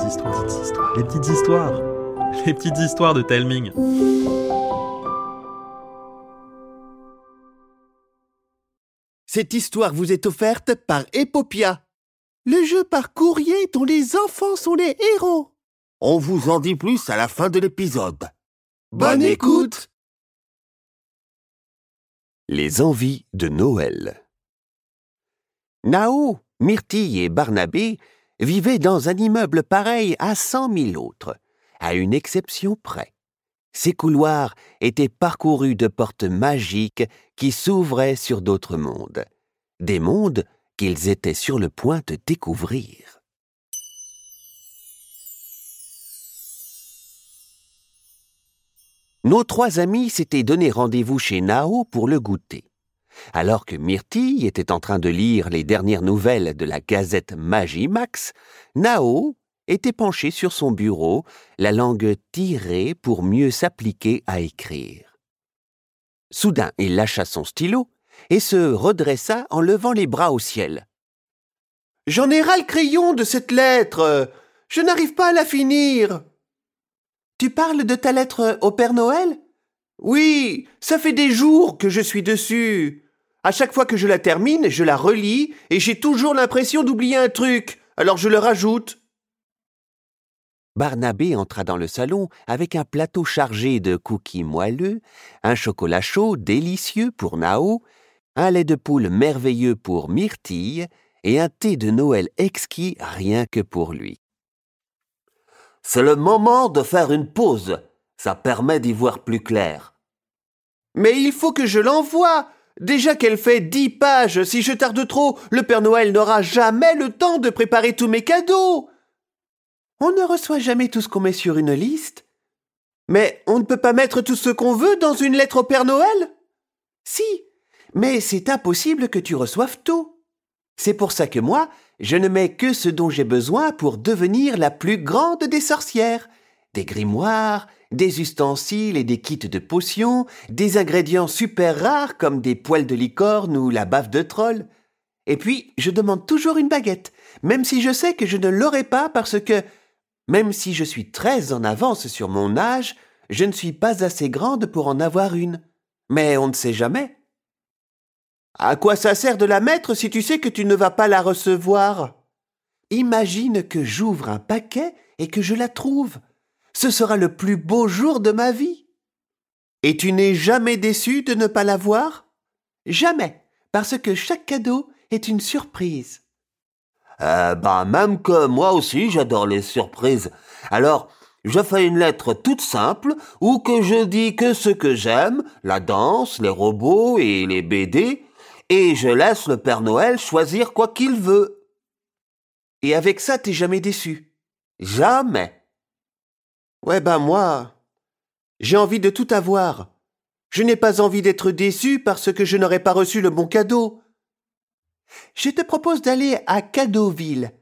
petites histoires, les petites histoires, les petites histoires de Telming. Cette histoire vous est offerte par Epopia, le jeu par courrier dont les enfants sont les héros. On vous en dit plus à la fin de l'épisode. Bonne écoute Les envies de Noël Nao, Myrtille et Barnabé vivaient dans un immeuble pareil à cent mille autres, à une exception près. Ces couloirs étaient parcourus de portes magiques qui s'ouvraient sur d'autres mondes, des mondes qu'ils étaient sur le point de découvrir. Nos trois amis s'étaient donné rendez-vous chez Nao pour le goûter. Alors que Myrtille était en train de lire les dernières nouvelles de la gazette Magimax, Nao était penché sur son bureau, la langue tirée pour mieux s'appliquer à écrire. Soudain, il lâcha son stylo et se redressa en levant les bras au ciel. J'en ai ras le crayon de cette lettre. Je n'arrive pas à la finir. Tu parles de ta lettre au Père Noël? Oui, ça fait des jours que je suis dessus. À chaque fois que je la termine, je la relis et j'ai toujours l'impression d'oublier un truc, alors je le rajoute. Barnabé entra dans le salon avec un plateau chargé de cookies moelleux, un chocolat chaud délicieux pour Nao, un lait de poule merveilleux pour Myrtille et un thé de Noël exquis rien que pour lui. C'est le moment de faire une pause. Ça permet d'y voir plus clair. Mais il faut que je l'envoie. Déjà qu'elle fait dix pages, si je tarde trop, le Père Noël n'aura jamais le temps de préparer tous mes cadeaux. On ne reçoit jamais tout ce qu'on met sur une liste. Mais on ne peut pas mettre tout ce qu'on veut dans une lettre au Père Noël Si, mais c'est impossible que tu reçoives tout. C'est pour ça que moi, je ne mets que ce dont j'ai besoin pour devenir la plus grande des sorcières. Des grimoires, des ustensiles et des kits de potions, des ingrédients super rares comme des poils de licorne ou la bave de troll. Et puis, je demande toujours une baguette, même si je sais que je ne l'aurai pas parce que, même si je suis très en avance sur mon âge, je ne suis pas assez grande pour en avoir une. Mais on ne sait jamais. À quoi ça sert de la mettre si tu sais que tu ne vas pas la recevoir? Imagine que j'ouvre un paquet et que je la trouve. Ce sera le plus beau jour de ma vie. Et tu n'es jamais déçu de ne pas l'avoir Jamais, parce que chaque cadeau est une surprise. Eh ben, même que moi aussi j'adore les surprises. Alors, je fais une lettre toute simple où que je dis que ce que j'aime, la danse, les robots et les BD, et je laisse le Père Noël choisir quoi qu'il veut. Et avec ça, t'es jamais déçu Jamais. Ouais, ben moi, j'ai envie de tout avoir. Je n'ai pas envie d'être déçu parce que je n'aurais pas reçu le bon cadeau. Je te propose d'aller à Cadeauville.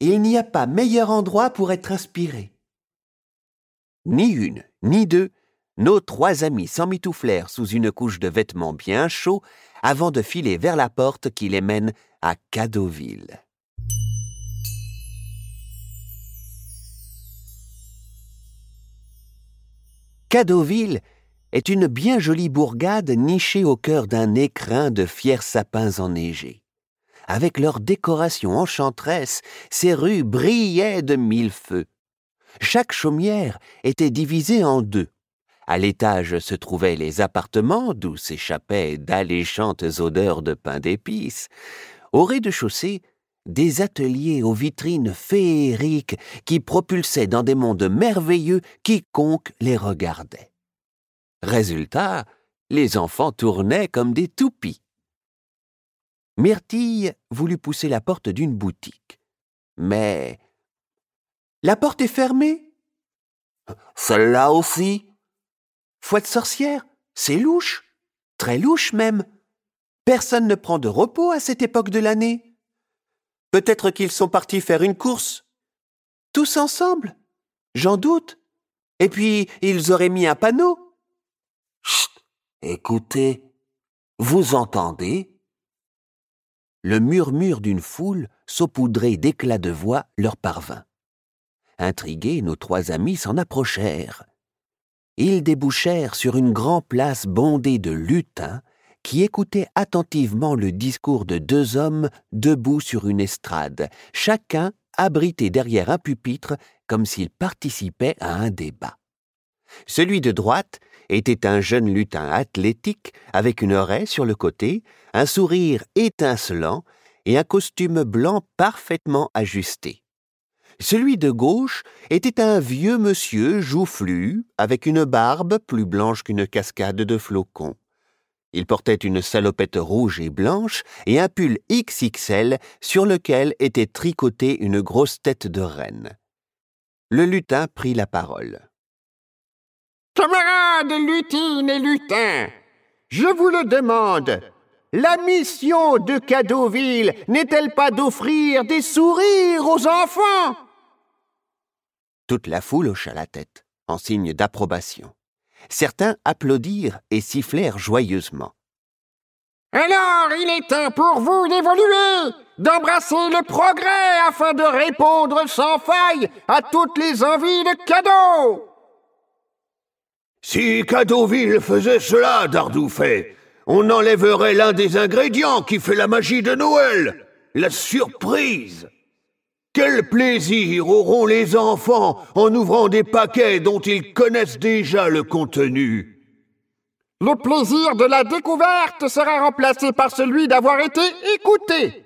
Il n'y a pas meilleur endroit pour être inspiré. Ni une, ni deux, nos trois amis s'emmitouflèrent sous une couche de vêtements bien chauds avant de filer vers la porte qui les mène à Cadeauville. Cadeauville est une bien jolie bourgade nichée au cœur d'un écrin de fiers sapins enneigés. Avec leurs décorations enchanteresses, ces rues brillaient de mille feux. Chaque chaumière était divisée en deux. À l'étage se trouvaient les appartements d'où s'échappaient d'alléchantes odeurs de pain d'épices. Au rez-de-chaussée, des ateliers aux vitrines féeriques qui propulsaient dans des mondes merveilleux quiconque les regardait. Résultat, les enfants tournaient comme des toupies. Myrtille voulut pousser la porte d'une boutique. Mais. La porte est fermée. Celle-là aussi. Foi de sorcière, c'est louche. Très louche même. Personne ne prend de repos à cette époque de l'année. Peut-être qu'ils sont partis faire une course. Tous ensemble? J'en doute. Et puis, ils auraient mis un panneau. Chut Écoutez, vous entendez? Le murmure d'une foule saupoudrée d'éclats de voix leur parvint. Intrigués, nos trois amis s'en approchèrent. Ils débouchèrent sur une grande place bondée de lutins qui écoutaient attentivement le discours de deux hommes debout sur une estrade, chacun abrité derrière un pupitre comme s'il participait à un débat. Celui de droite était un jeune lutin athlétique avec une raie sur le côté, un sourire étincelant et un costume blanc parfaitement ajusté. Celui de gauche était un vieux monsieur joufflu, avec une barbe plus blanche qu'une cascade de flocons. Il portait une salopette rouge et blanche et un pull XXL sur lequel était tricotée une grosse tête de reine. Le lutin prit la parole. Camarades lutines et lutins, je vous le demande, la mission de Cadeauville n'est-elle pas d'offrir des sourires aux enfants? Toute la foule hocha la tête, en signe d'approbation. Certains applaudirent et sifflèrent joyeusement. Alors il est temps pour vous d'évoluer, d'embrasser le progrès afin de répondre sans faille à toutes les envies de cadeaux. Si Cadeauville faisait cela, Dardoufet, on enlèverait l'un des ingrédients qui fait la magie de Noël, la surprise. Quel plaisir auront les enfants en ouvrant des paquets dont ils connaissent déjà le contenu. Le plaisir de la découverte sera remplacé par celui d'avoir été écouté.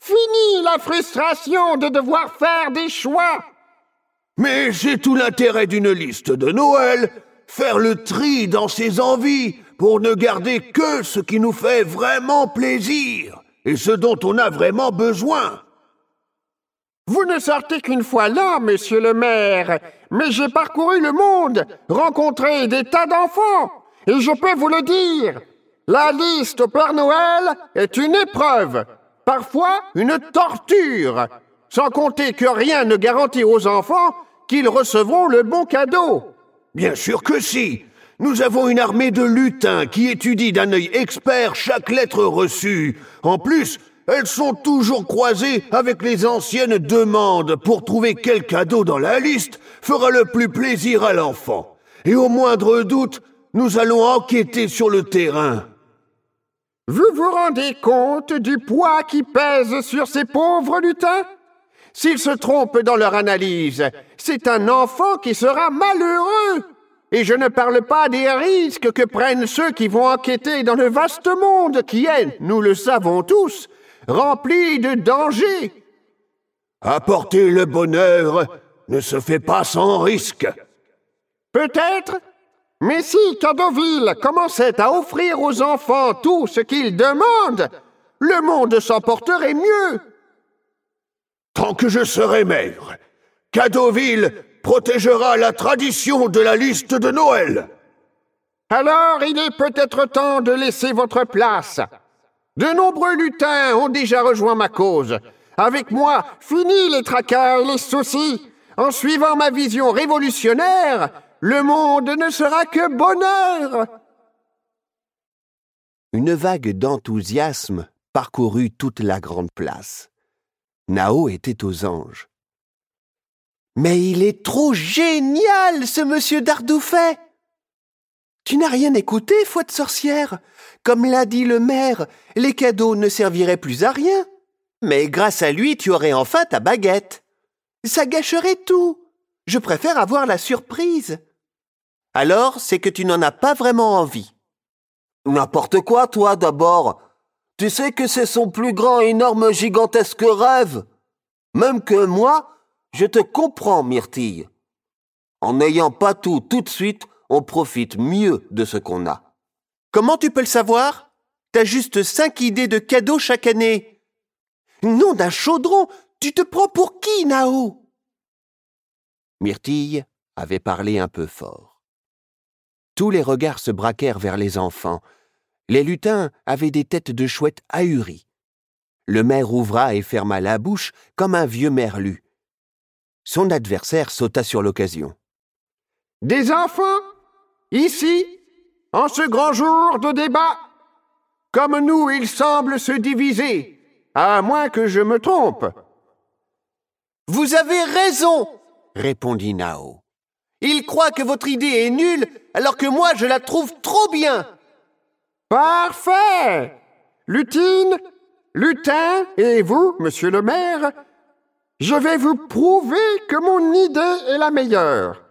Fini la frustration de devoir faire des choix. Mais c'est tout l'intérêt d'une liste de Noël, faire le tri dans ses envies pour ne garder que ce qui nous fait vraiment plaisir et ce dont on a vraiment besoin. Vous ne sortez qu'une fois là, monsieur le maire, mais j'ai parcouru le monde, rencontré des tas d'enfants, et je peux vous le dire, la liste au Père Noël est une épreuve, parfois une torture, sans compter que rien ne garantit aux enfants qu'ils recevront le bon cadeau. Bien sûr que si. Nous avons une armée de lutins qui étudient d'un œil expert chaque lettre reçue. En plus, elles sont toujours croisées avec les anciennes demandes pour trouver quel cadeau dans la liste fera le plus plaisir à l'enfant. Et au moindre doute, nous allons enquêter sur le terrain. Vous vous rendez compte du poids qui pèse sur ces pauvres lutins? S'ils se trompent dans leur analyse, c'est un enfant qui sera malheureux. Et je ne parle pas des risques que prennent ceux qui vont enquêter dans le vaste monde qui est, nous le savons tous, rempli de dangers. Apporter le bonheur ne se fait pas sans risque. Peut-être, mais si Cadeauville commençait à offrir aux enfants tout ce qu'ils demandent, le monde s'en porterait mieux. Tant que je serai maire, Cadeauville protégera la tradition de la liste de Noël. Alors il est peut-être temps de laisser votre place. De nombreux lutins ont déjà rejoint ma cause. Avec moi, fini les tracas et les soucis. En suivant ma vision révolutionnaire, le monde ne sera que bonheur. Une vague d'enthousiasme parcourut toute la grande place. Nao était aux anges. Mais il est trop génial, ce monsieur Dardoufet Tu n'as rien écouté, foi de sorcière Comme l'a dit le maire, les cadeaux ne serviraient plus à rien. Mais grâce à lui, tu aurais enfin ta baguette. Ça gâcherait tout. Je préfère avoir la surprise. Alors, c'est que tu n'en as pas vraiment envie. N'importe quoi, toi, d'abord. Tu sais que c'est son plus grand, énorme, gigantesque rêve. Même que moi, je te comprends, Myrtille. En n'ayant pas tout tout de suite, on profite mieux de ce qu'on a. Comment tu peux le savoir? T'as juste cinq idées de cadeaux chaque année. Nom d'un chaudron, tu te prends pour qui, Nao? Myrtille avait parlé un peu fort. Tous les regards se braquèrent vers les enfants. Les lutins avaient des têtes de chouettes ahuries. Le maire ouvra et ferma la bouche comme un vieux merlu. Son adversaire sauta sur l'occasion. Des enfants? Ici En ce grand jour de débat Comme nous, ils semblent se diviser, à moins que je me trompe. Vous avez raison répondit Nao. Il croit que votre idée est nulle, alors que moi je la trouve trop bien. Parfait. Lutine, Lutin et vous, monsieur le maire, je vais vous prouver que mon idée est la meilleure.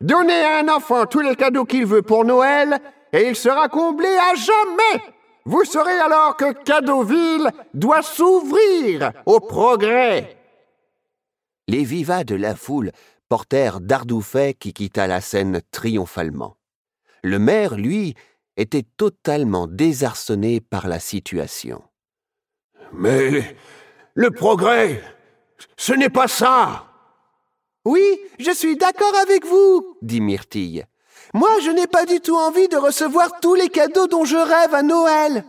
Donnez à un enfant tous les cadeaux qu'il veut pour Noël et il sera comblé à jamais. Vous saurez alors que Cadeauville doit s'ouvrir au progrès. Les vivats de la foule portèrent Dardoufet qui quitta la scène triomphalement. Le maire, lui, était totalement désarçonné par la situation. Mais le progrès, ce n'est pas ça. Oui, je suis d'accord avec vous, dit Myrtille. Moi, je n'ai pas du tout envie de recevoir tous les cadeaux dont je rêve à Noël.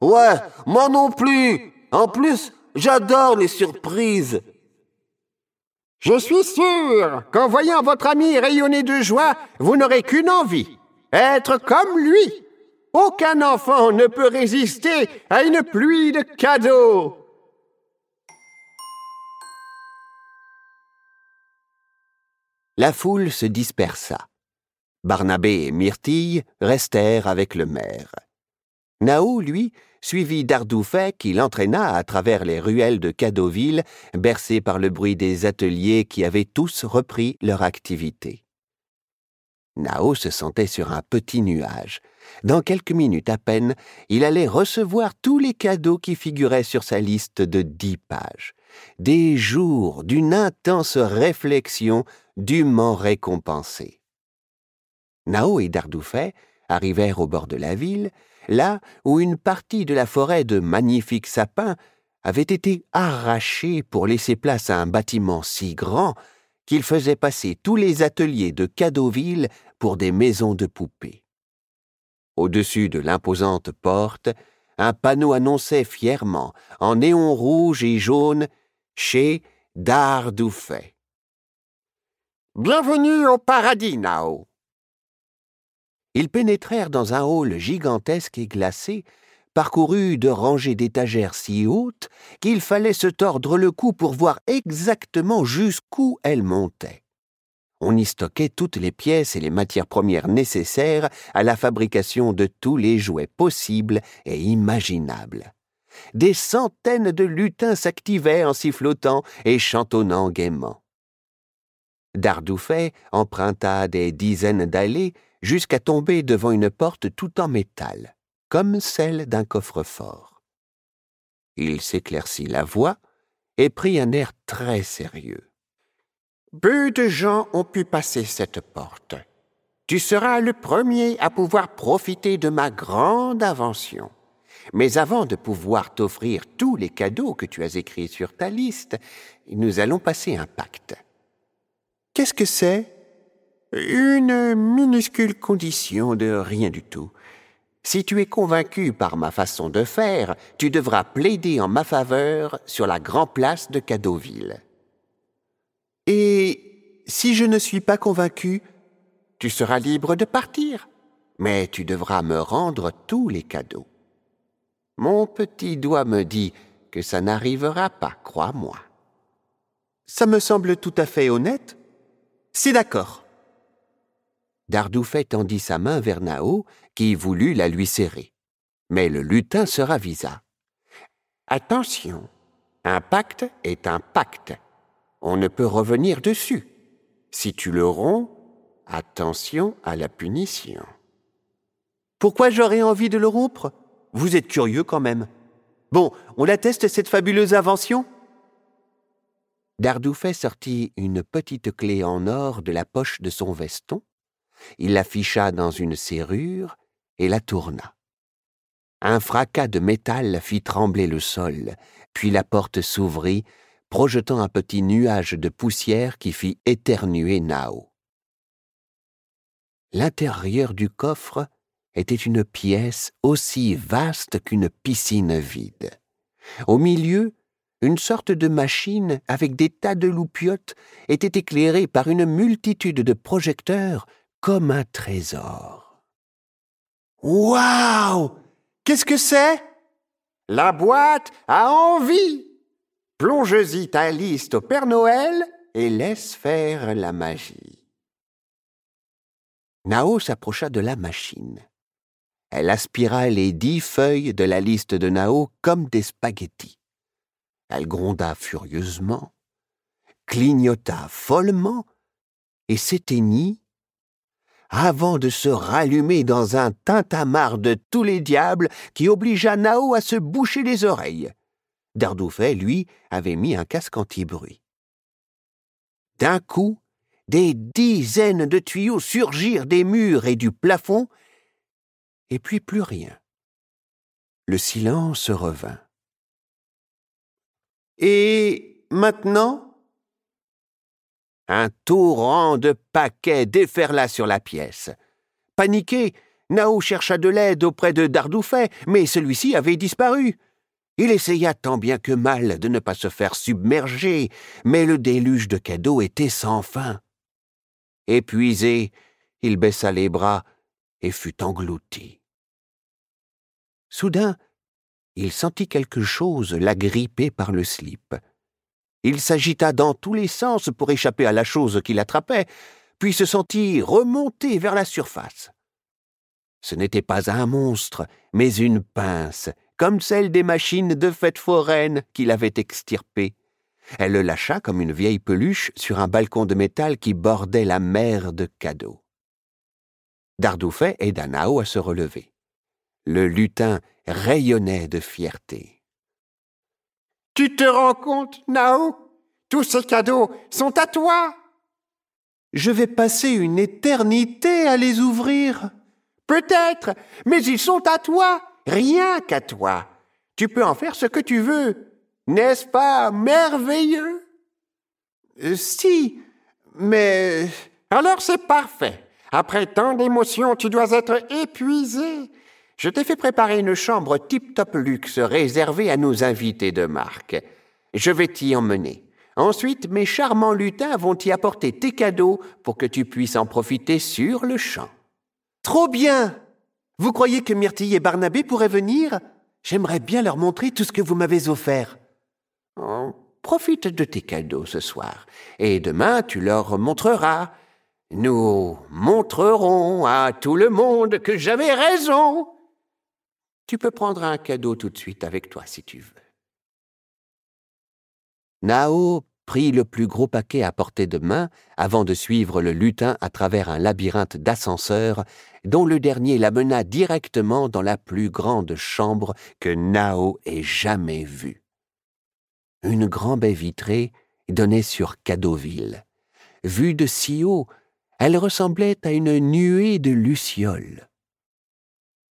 Ouais, moi non plus. En plus, j'adore les surprises. Je suis sûr qu'en voyant votre ami rayonner de joie, vous n'aurez qu'une envie. Être comme lui. Aucun enfant ne peut résister à une pluie de cadeaux. La foule se dispersa. Barnabé et Myrtille restèrent avec le maire. Nao, lui, suivit Dardoufet qui l'entraîna à travers les ruelles de Cadeauville, bercé par le bruit des ateliers qui avaient tous repris leur activité. Nao se sentait sur un petit nuage. Dans quelques minutes à peine, il allait recevoir tous les cadeaux qui figuraient sur sa liste de dix pages. Des jours d'une intense réflexion dûment récompensés. Nao et Dardoufet arrivèrent au bord de la ville, là où une partie de la forêt de magnifiques sapins avait été arrachée pour laisser place à un bâtiment si grand qu'il faisait passer tous les ateliers de Cadeauville pour des maisons de poupées. Au-dessus de l'imposante porte, un panneau annonçait fièrement, en néon rouge et jaune, chez Dardoufet. Bienvenue au paradis, Nao. Ils pénétrèrent dans un hall gigantesque et glacé, parcouru de rangées d'étagères si hautes qu'il fallait se tordre le cou pour voir exactement jusqu'où elles montaient. On y stockait toutes les pièces et les matières premières nécessaires à la fabrication de tous les jouets possibles et imaginables. Des centaines de lutins s'activaient en sifflotant et chantonnant gaiement. Dardoufet emprunta des dizaines d'allées jusqu'à tomber devant une porte tout en métal, comme celle d'un coffre-fort. Il s'éclaircit la voix et prit un air très sérieux. Peu de gens ont pu passer cette porte. Tu seras le premier à pouvoir profiter de ma grande invention. Mais avant de pouvoir t'offrir tous les cadeaux que tu as écrits sur ta liste, nous allons passer un pacte. Qu'est-ce que c'est? Une minuscule condition de rien du tout. Si tu es convaincu par ma façon de faire, tu devras plaider en ma faveur sur la grande place de Cadeauville. Et si je ne suis pas convaincu, tu seras libre de partir, mais tu devras me rendre tous les cadeaux. Mon petit doigt me dit que ça n'arrivera pas, crois-moi. Ça me semble tout à fait honnête. C'est d'accord. Dardoufet tendit sa main vers Nao, qui voulut la lui serrer. Mais le lutin se ravisa. Attention, un pacte est un pacte. On ne peut revenir dessus. Si tu le romps, attention à la punition. Pourquoi j'aurais envie de le rompre? Vous êtes curieux quand même. Bon, on atteste cette fabuleuse invention? Dardoufet sortit une petite clé en or de la poche de son veston, il la ficha dans une serrure et la tourna. Un fracas de métal fit trembler le sol, puis la porte s'ouvrit, projetant un petit nuage de poussière qui fit éternuer Nao. L'intérieur du coffre était une pièce aussi vaste qu'une piscine vide. Au milieu, une sorte de machine avec des tas de loupiottes était éclairée par une multitude de projecteurs comme un trésor. Waouh Qu'est-ce que c'est? La boîte a envie Plonge-y ta liste au Père Noël et laisse faire la magie. Nao s'approcha de la machine. Elle aspira les dix feuilles de la liste de Nao comme des spaghettis. Elle gronda furieusement, clignota follement et s'éteignit avant de se rallumer dans un tintamarre de tous les diables qui obligea Nao à se boucher les oreilles. Dardoufet, lui, avait mis un casque anti-bruit. D'un coup, des dizaines de tuyaux surgirent des murs et du plafond, et puis plus rien. Le silence revint. Et maintenant? Un torrent de paquets déferla sur la pièce. Paniqué, Nao chercha de l'aide auprès de Dardoufet, mais celui-ci avait disparu. Il essaya tant bien que mal de ne pas se faire submerger, mais le déluge de cadeaux était sans fin. Épuisé, il baissa les bras et fut englouti. Soudain, il sentit quelque chose l'agripper par le slip. Il s'agita dans tous les sens pour échapper à la chose qui l'attrapait, puis se sentit remonter vers la surface. Ce n'était pas un monstre, mais une pince, comme celle des machines de fête foraine qu'il avait extirpée. Elle le lâcha comme une vieille peluche sur un balcon de métal qui bordait la mer de cadeaux. Dardoufet aida Nao à se relever. Le lutin rayonnait de fierté. Tu te rends compte, Nao? Tous ces cadeaux sont à toi. Je vais passer une éternité à les ouvrir. Peut-être, mais ils sont à toi, rien qu'à toi. Tu peux en faire ce que tu veux. N'est-ce pas merveilleux? Euh, Si, mais... Alors c'est parfait. Après tant d'émotions, tu dois être épuisé. Je t'ai fait préparer une chambre tip-top luxe réservée à nos invités de marque. Je vais t'y emmener. Ensuite, mes charmants lutins vont t'y apporter tes cadeaux pour que tu puisses en profiter sur le champ. Trop bien Vous croyez que Myrtille et Barnabé pourraient venir? J'aimerais bien leur montrer tout ce que vous m'avez offert. Oh, profite de tes cadeaux ce soir, et demain tu leur montreras. Nous montrerons à tout le monde que j'avais raison. Tu peux prendre un cadeau tout de suite avec toi si tu veux. Nao prit le plus gros paquet à portée de main avant de suivre le lutin à travers un labyrinthe d'ascenseurs dont le dernier l'amena directement dans la plus grande chambre que Nao ait jamais vue. Une grande baie vitrée donnait sur Cadeauville. Vue de si haut, elle ressemblait à une nuée de lucioles.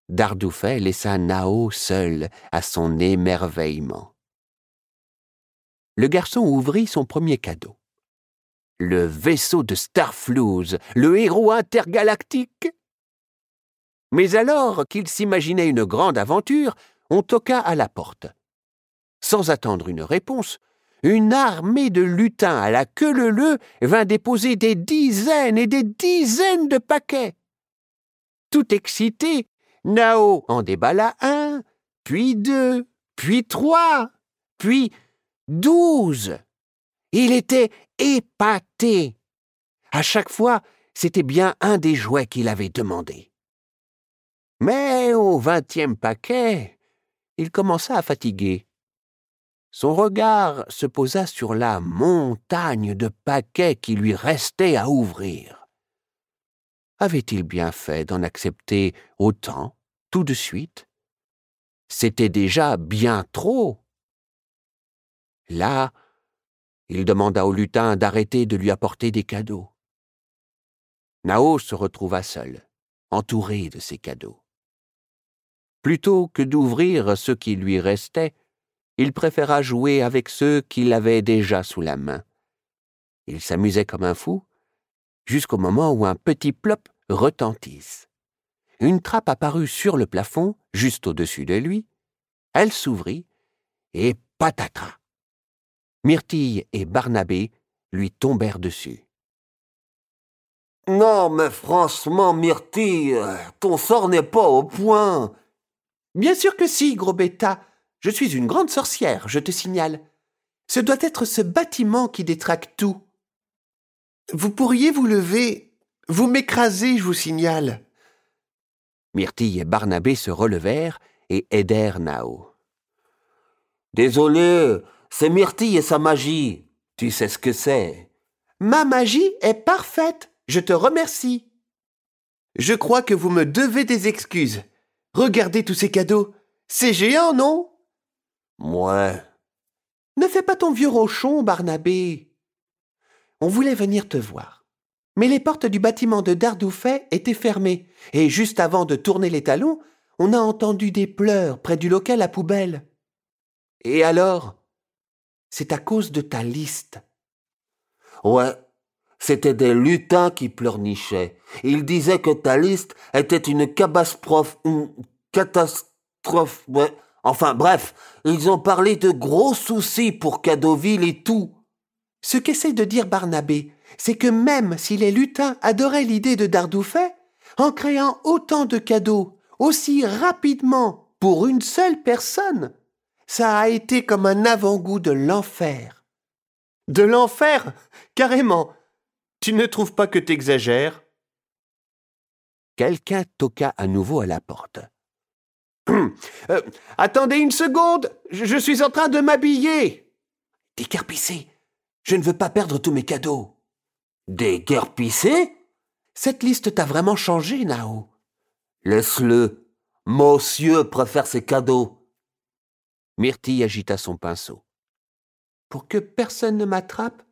Dardoufet laissa Nao seul à son émerveillement. Le garçon ouvrit son premier cadeau. Le vaisseau de Starflouse, le héros intergalactique. Mais alors qu'il s'imaginait une grande aventure, on toqua à la porte. Sans attendre une réponse, une armée de lutins à la queue leu vint déposer des dizaines et des dizaines de paquets. Tout excité, Nao en déballa un, puis deux, puis trois, puis douze. Il était épaté. À chaque fois, c'était bien un des jouets qu'il avait demandé. Mais au vingtième paquet, il commença à fatiguer. Son regard se posa sur la montagne de paquets qui lui restait à ouvrir. Avait-il bien fait d'en accepter autant tout de suite? C'était déjà bien trop. Là, il demanda au lutin d'arrêter de lui apporter des cadeaux. Nao se retrouva seul, entouré de ses cadeaux. Plutôt que d'ouvrir ceux qui lui restaient, il préféra jouer avec ceux qu'il avait déjà sous la main. Il s'amusait comme un fou, jusqu'au moment où un petit plop retentisse une trappe apparut sur le plafond, juste au-dessus de lui. Elle s'ouvrit, et patatras. Myrtille et Barnabé lui tombèrent dessus. Non, mais franchement, Myrtille, ton sort n'est pas au point. Bien sûr que si, gros bêta. Je suis une grande sorcière, je te signale. Ce doit être ce bâtiment qui détraque tout. Vous pourriez vous lever. Vous m'écrasez, je vous signale. Myrtille et Barnabé se relevèrent et aidèrent Nao. Désolé, c'est Myrtille et sa magie. Tu sais ce que c'est. Ma magie est parfaite. Je te remercie. Je crois que vous me devez des excuses. Regardez tous ces cadeaux. C'est géant, non? Ouais. Ne fais pas ton vieux rochon, Barnabé. On voulait venir te voir. Mais les portes du bâtiment de Dardoufet étaient fermées, et juste avant de tourner les talons, on a entendu des pleurs près du local à poubelle. Et alors C'est à cause de ta liste. Ouais, c'était des lutins qui pleurnichaient. Ils disaient que ta liste était une catastrophe, une catastrophe. Enfin bref, ils ont parlé de gros soucis pour Cadoville et tout. Ce qu'essaie de dire Barnabé, c'est que même si les lutins adoraient l'idée de Dardoufet, en créant autant de cadeaux aussi rapidement pour une seule personne, ça a été comme un avant-goût de l'enfer. De l'enfer Carrément. Tu ne trouves pas que t'exagères? Quelqu'un toqua à nouveau à la porte. Euh, attendez une seconde je, suis en train de m'habiller. Décarpissé Je ne veux pas perdre tous mes cadeaux. Décarpissé Cette liste t'a vraiment changé, Nao. Laisse-le. Monsieur préfère ses cadeaux. Myrtille agita son pinceau. Pour que personne ne m'attrape,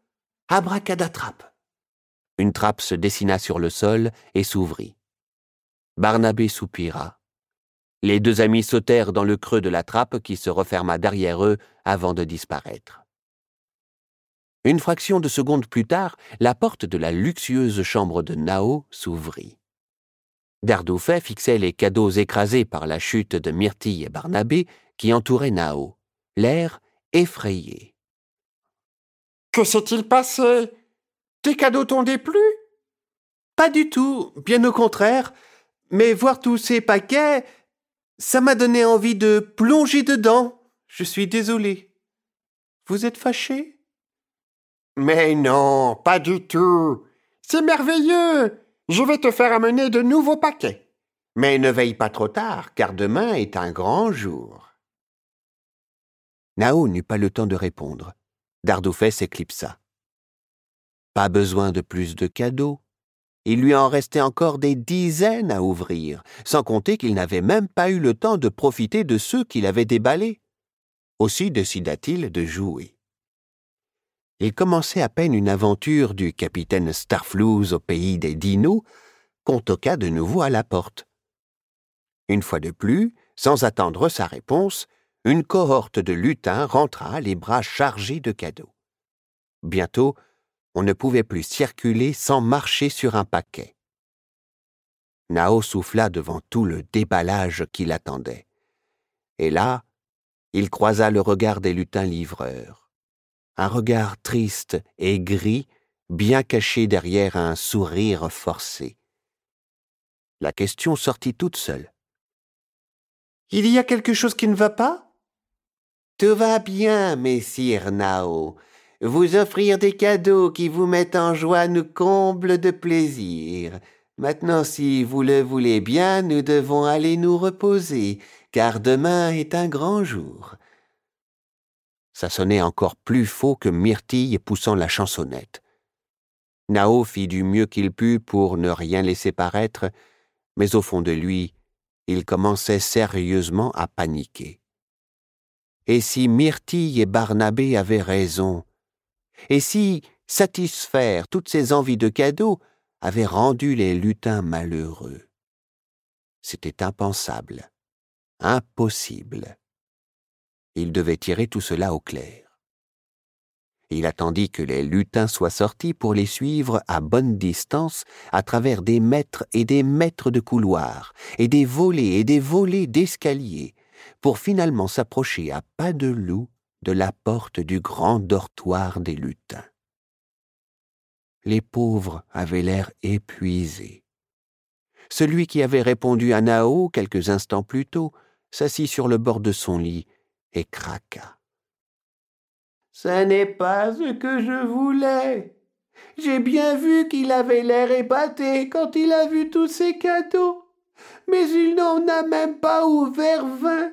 abracadatrape. Une trappe se dessina sur le sol et s'ouvrit. Barnabé soupira. Les deux amis sautèrent dans le creux de la trappe qui se referma derrière eux avant de disparaître. Une fraction de seconde plus tard, la porte de la luxueuse chambre de Nao s'ouvrit. Dardoufet fixait les cadeaux écrasés par la chute de Myrtille et Barnabé qui entouraient Nao, l'air effrayé. Que s'est-il passé? Tes cadeaux t'ont déplu? Pas du tout, bien au contraire. Mais voir tous ces paquets, ça m'a donné envie de plonger dedans. Je suis désolé. Vous êtes fâché? Mais non, pas du tout. C'est merveilleux. Je vais te faire amener de nouveaux paquets. Mais ne veille pas trop tard, car demain est un grand jour. Nao n'eut pas le temps de répondre. Dardoufet s'éclipsa. Pas besoin de plus de cadeaux. Il lui en restait encore des dizaines à ouvrir, sans compter qu'il n'avait même pas eu le temps de profiter de ceux qu'il avait déballés. Aussi décida-t-il de jouer. Il commençait à peine une aventure du capitaine Starflouz au pays des dinos qu'on toqua de nouveau à la porte. Une fois de plus, sans attendre sa réponse, une cohorte de lutins rentra les bras chargés de cadeaux. Bientôt, on ne pouvait plus circuler sans marcher sur un paquet. Nao souffla devant tout le déballage qui l'attendait. Et là, il croisa le regard des lutins livreurs. Un regard triste et gris, bien caché derrière un sourire forcé. La question sortit toute seule. Il y a quelque chose qui ne va pas? Tout va bien, messire Nao. Vous offrir des cadeaux qui vous mettent en joie nous comble de plaisir. Maintenant, si vous le voulez bien, nous devons aller nous reposer, car demain est un grand jour. Ça sonnait encore plus faux que Myrtille poussant la chansonnette. Nao fit du mieux qu'il put pour ne rien laisser paraître, mais au fond de lui, il commençait sérieusement à paniquer. Et si Myrtille et Barnabé avaient raison? Et si satisfaire toutes ces envies de cadeaux avait rendu les lutins malheureux? C'était impensable, impossible. Il devait tirer tout cela au clair. Il attendit que les lutins soient sortis pour les suivre à bonne distance à travers des mètres et des mètres de couloirs, et des volets et des volets d'escaliers, pour finalement s'approcher à pas de loup de la porte du grand dortoir des lutins. Les pauvres avaient l'air épuisés. Celui qui avait répondu à Nao quelques instants plus tôt s'assit sur le bord de son lit et craqua. Ce n'est pas ce que je voulais. J'ai bien vu qu'il avait l'air épaté quand il a vu tous ces cadeaux, mais il n'en a même pas ouvert vingt.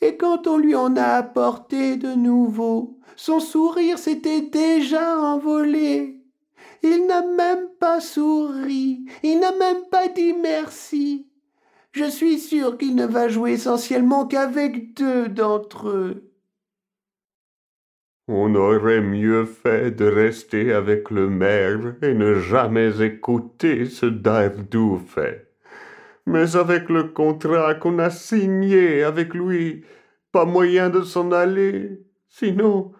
Et quand on lui en a apporté de nouveau, son sourire s'était déjà envolé. Il n'a même pas souri, il n'a même pas dit merci. Je suis sûr qu'il ne va jouer essentiellement qu'avec deux d'entre eux. On aurait mieux fait de rester avec le maire et ne jamais écouter ce fait. Mais avec le contrat qu'on a signé avec lui, pas moyen de s'en aller, sinon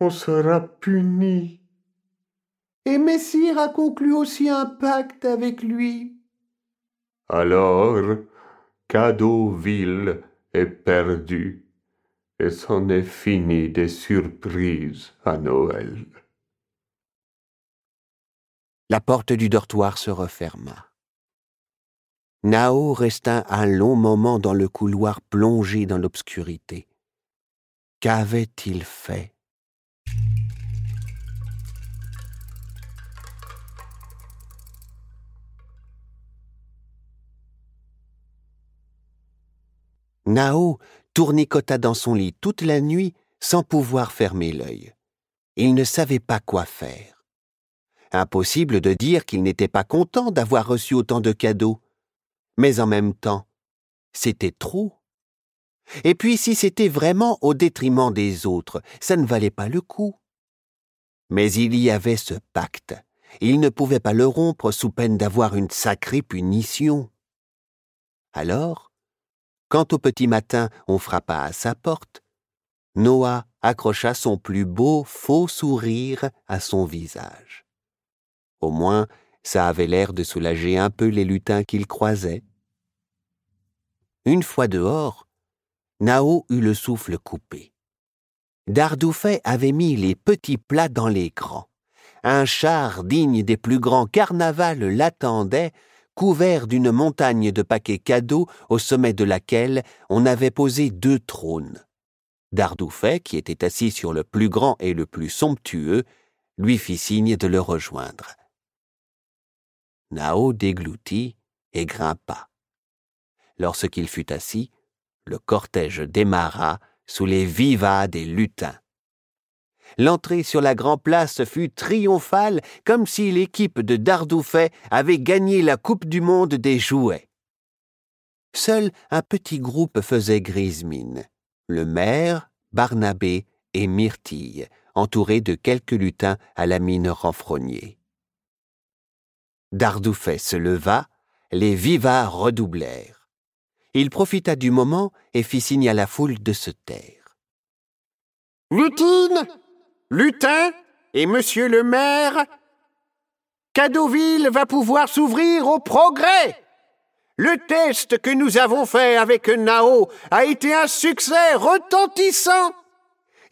on sera puni. Et Messire a conclu aussi un pacte avec lui. Alors, Cadeauville est perdu et c'en est fini des surprises à Noël. La porte du dortoir se referma. Nao resta un long moment dans le couloir plongé dans l'obscurité. Qu'avait-il fait? Nao tournicota dans son lit toute la nuit sans pouvoir fermer l'œil. Il ne savait pas quoi faire. Impossible de dire qu'il n'était pas content d'avoir reçu autant de cadeaux. Mais en même temps, c'était trop. Et puis si c'était vraiment au détriment des autres, ça ne valait pas le coup. Mais il y avait ce pacte. Il ne pouvait pas le rompre sous peine d'avoir une sacrée punition. Alors, quand au petit matin on frappa à sa porte, Noah accrocha son plus beau faux sourire à son visage. Au moins, ça avait l'air de soulager un peu les lutins qu'il croisait. Une fois dehors, Nao eut le souffle coupé. Dardoufet avait mis les petits plats dans les grands. Un char digne des plus grands carnavals l'attendait couvert d'une montagne de paquets cadeaux au sommet de laquelle on avait posé deux trônes. Dardoufet, qui était assis sur le plus grand et le plus somptueux, lui fit signe de le rejoindre. Nao dégloutit et grimpa. Lorsqu'il fut assis, le cortège démarra sous les vivas des lutins. L'entrée sur la Grand Place fut triomphale, comme si l'équipe de Dardoufet avait gagné la Coupe du Monde des jouets. Seul un petit groupe faisait grise mine. Le maire, Barnabé et Myrtille, entourés de quelques lutins à la mine renfrognée. Dardoufet se leva, les vivats redoublèrent. Il profita du moment et fit signe à la foule de se taire. Lutine Lutin et monsieur le maire, Cadeauville va pouvoir s'ouvrir au progrès. Le test que nous avons fait avec Nao a été un succès retentissant.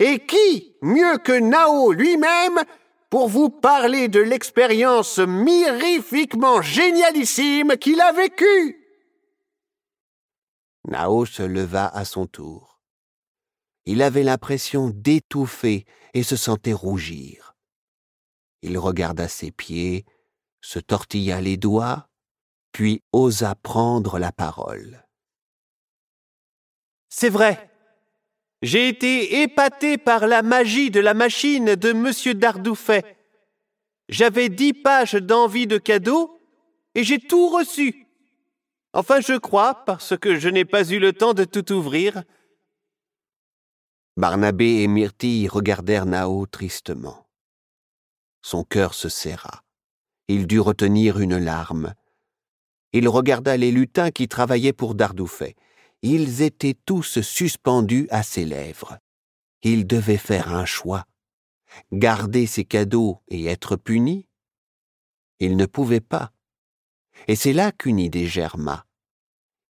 Et qui, mieux que Nao lui-même, pour vous parler de l'expérience mirifiquement génialissime qu'il a vécue? Nao se leva à son tour. Il avait l'impression d'étouffer et se sentait rougir. Il regarda ses pieds, se tortilla les doigts, puis osa prendre la parole. C'est vrai. J'ai été épaté par la magie de la machine de M. Dardoufet. J'avais dix pages d'envie de cadeaux et j'ai tout reçu. Enfin, je crois, parce que je n'ai pas eu le temps de tout ouvrir. Barnabé et Myrtille regardèrent Nao tristement. Son cœur se serra. Il dut retenir une larme. Il regarda les lutins qui travaillaient pour Dardoufet. Ils étaient tous suspendus à ses lèvres. Il devait faire un choix. Garder ses cadeaux et être puni Il ne pouvait pas. Et c'est là qu'une idée germa.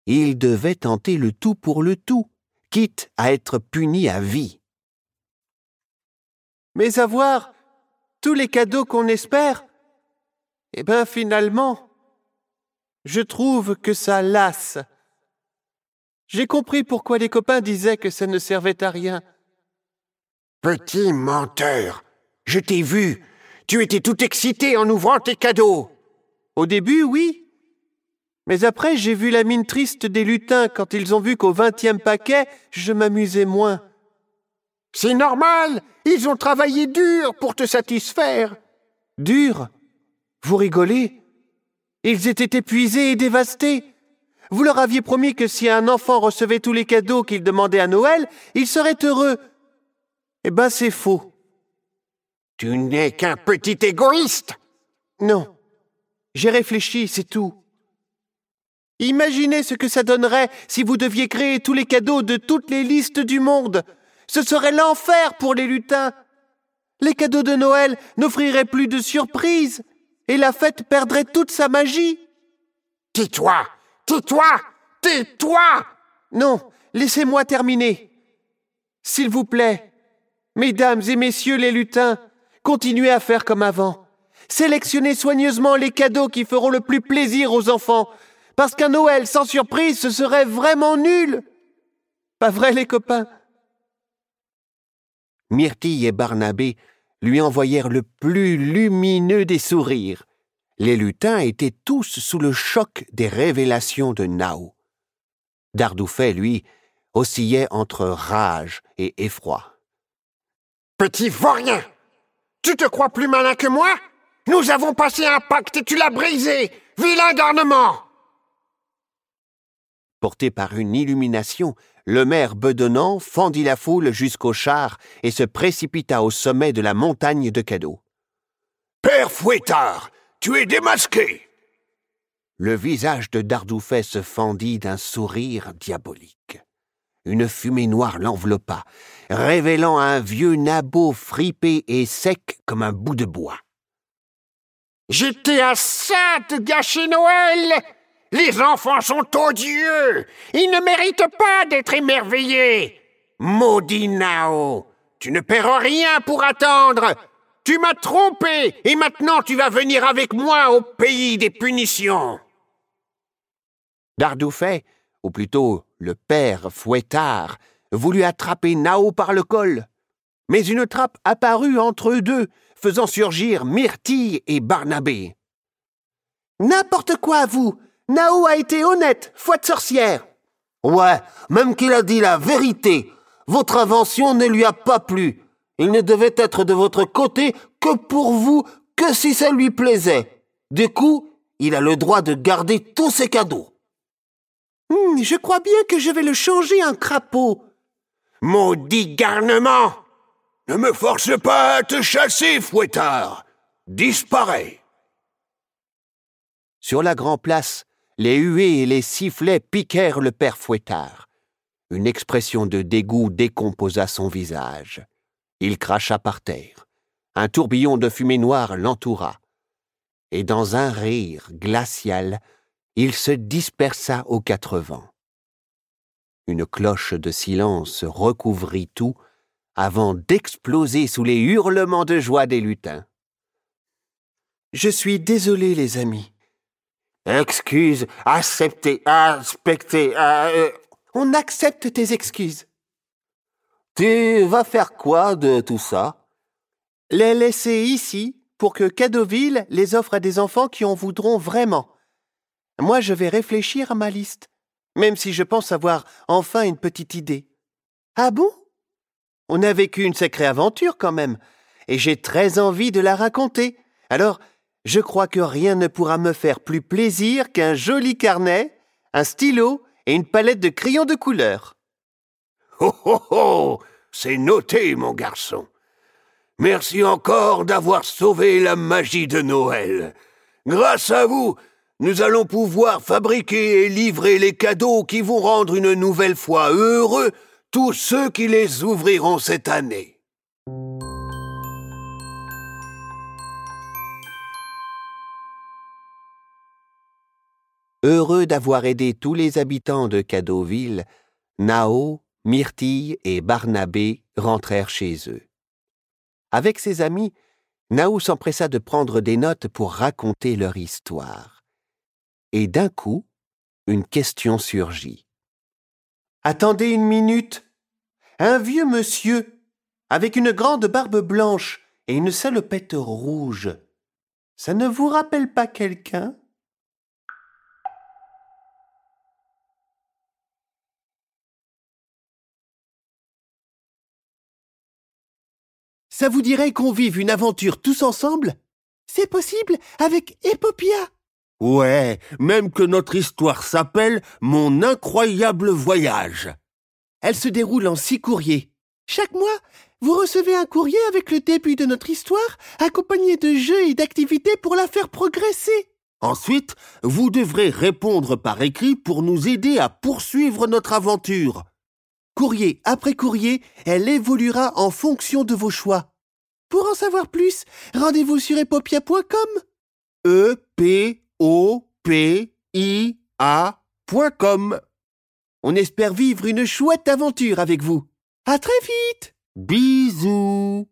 Il devait tenter le tout pour le tout quitte à être puni à vie. Mais avoir tous les cadeaux qu'on espère, eh bien finalement, je trouve que ça lasse. J'ai compris pourquoi les copains disaient que ça ne servait à rien. Petit menteur, je t'ai vu. Tu étais tout excité en ouvrant tes cadeaux. Au début, oui. Mais après, j'ai vu la mine triste des lutins quand ils ont vu qu'au vingtième paquet, je m'amusais moins. C'est normal, ils ont travaillé dur pour te satisfaire. Dur? Vous rigolez? Ils étaient épuisés et dévastés. Vous leur aviez promis que si un enfant recevait tous les cadeaux qu'il demandait à Noël, il serait heureux. Eh ben, c'est faux. Tu n'es qu'un petit égoïste. Non. J'ai réfléchi, c'est tout. Imaginez ce que ça donnerait si vous deviez créer tous les cadeaux de toutes les listes du monde. Ce serait l'enfer pour les lutins. Les cadeaux de Noël n'offriraient plus de surprises et la fête perdrait toute sa magie. Tais-toi Tais-toi Tais-toi Non, laissez-moi terminer. S'il vous plaît, mesdames et messieurs les lutins, continuez à faire comme avant. Sélectionnez soigneusement les cadeaux qui feront le plus plaisir aux enfants, parce qu'un Noël sans surprise, ce serait vraiment nul. Pas vrai, les copains? Myrtille et Barnabé lui envoyèrent le plus lumineux des sourires. Les lutins étaient tous sous le choc des révélations de Nao. Dardoufet, lui, oscillait entre rage et effroi. Petit vaurien Tu te crois plus malin que moi? Nous avons passé un pacte et tu l'as brisé Vilain garnement Porté par une illumination, le maire bedonnant fendit la foule jusqu'au char et se précipita au sommet de la montagne de cadeaux. Père Fouettard, tu es démasqué. Le visage de Dardoufet se fendit d'un sourire diabolique. Une fumée noire l'enveloppa, révélant un vieux nabot fripé et sec comme un bout de bois. J'étais à ça de gâcher Noël les enfants sont odieux. Ils ne méritent pas d'être émerveillés. Maudit Nao, tu ne perds rien pour attendre. Tu m'as trompé et maintenant tu vas venir avec moi au pays des punitions. Dardoufet, ou plutôt le père Fouettard, voulut attraper Nao par le col. Mais une trappe apparut entre eux deux, faisant surgir Myrtille et Barnabé. N'importe quoi, vous Nao a été honnête, foi de sorcière. Ouais, même qu'il a dit la vérité. Votre invention ne lui a pas plu. Il ne devait être de votre côté que pour vous, que si ça lui plaisait. Du coup, il a le droit de garder tous ses cadeaux. Hmm, je crois bien que je vais le changer en crapaud. Maudit garnement Ne me force pas à te chasser, fouettard. Disparais. Sur la grand place, les huées et les sifflets piquèrent le père Fouettard. Une expression de dégoût décomposa son visage. Il cracha par terre. Un tourbillon de fumée noire l'entoura. Et dans un rire glacial, il se dispersa aux quatre vents. Une cloche de silence recouvrit tout avant d'exploser sous les hurlements de joie des lutins. Je suis désolé, les amis, Excuse, accepter, inspecter. Euh, On accepte tes excuses. Tu vas faire quoi de tout ça? Les laisser ici pour que Cadoville les offre à des enfants qui en voudront vraiment. Moi, je vais réfléchir à ma liste, même si je pense avoir enfin une petite idée. Ah bon? On a vécu une sacrée aventure quand même, et j'ai très envie de la raconter. Alors, je crois que rien ne pourra me faire plus plaisir qu'un joli carnet, un stylo et une palette de crayons de couleur. Oh oh oh C'est noté, mon garçon. Merci encore d'avoir sauvé la magie de Noël. Grâce à vous, nous allons pouvoir fabriquer et livrer les cadeaux qui vont rendre une nouvelle fois heureux tous ceux qui les ouvriront cette année. Heureux d'avoir aidé tous les habitants de Cadeauville, Nao, Myrtille et Barnabé rentrèrent chez eux. Avec ses amis, Nao s'empressa de prendre des notes pour raconter leur histoire. Et d'un coup, une question surgit. Attendez une minute. Un vieux monsieur, avec une grande barbe blanche et une salopette rouge. Ça ne vous rappelle pas quelqu'un? Ça vous dirait qu'on vive une aventure tous ensemble? C'est possible avec Epopia? Ouais, même que notre histoire s'appelle Mon incroyable voyage. Elle se déroule en six courriers. Chaque mois, vous recevez un courrier avec le début de notre histoire, accompagné de jeux et d'activités pour la faire progresser. Ensuite, vous devrez répondre par écrit pour nous aider à poursuivre notre aventure. Courrier après courrier, elle évoluera en fonction de vos choix. Pour en savoir plus, rendez-vous sur epopia.com. E P O P I A.com. On espère vivre une chouette aventure avec vous. À très vite. Bisous.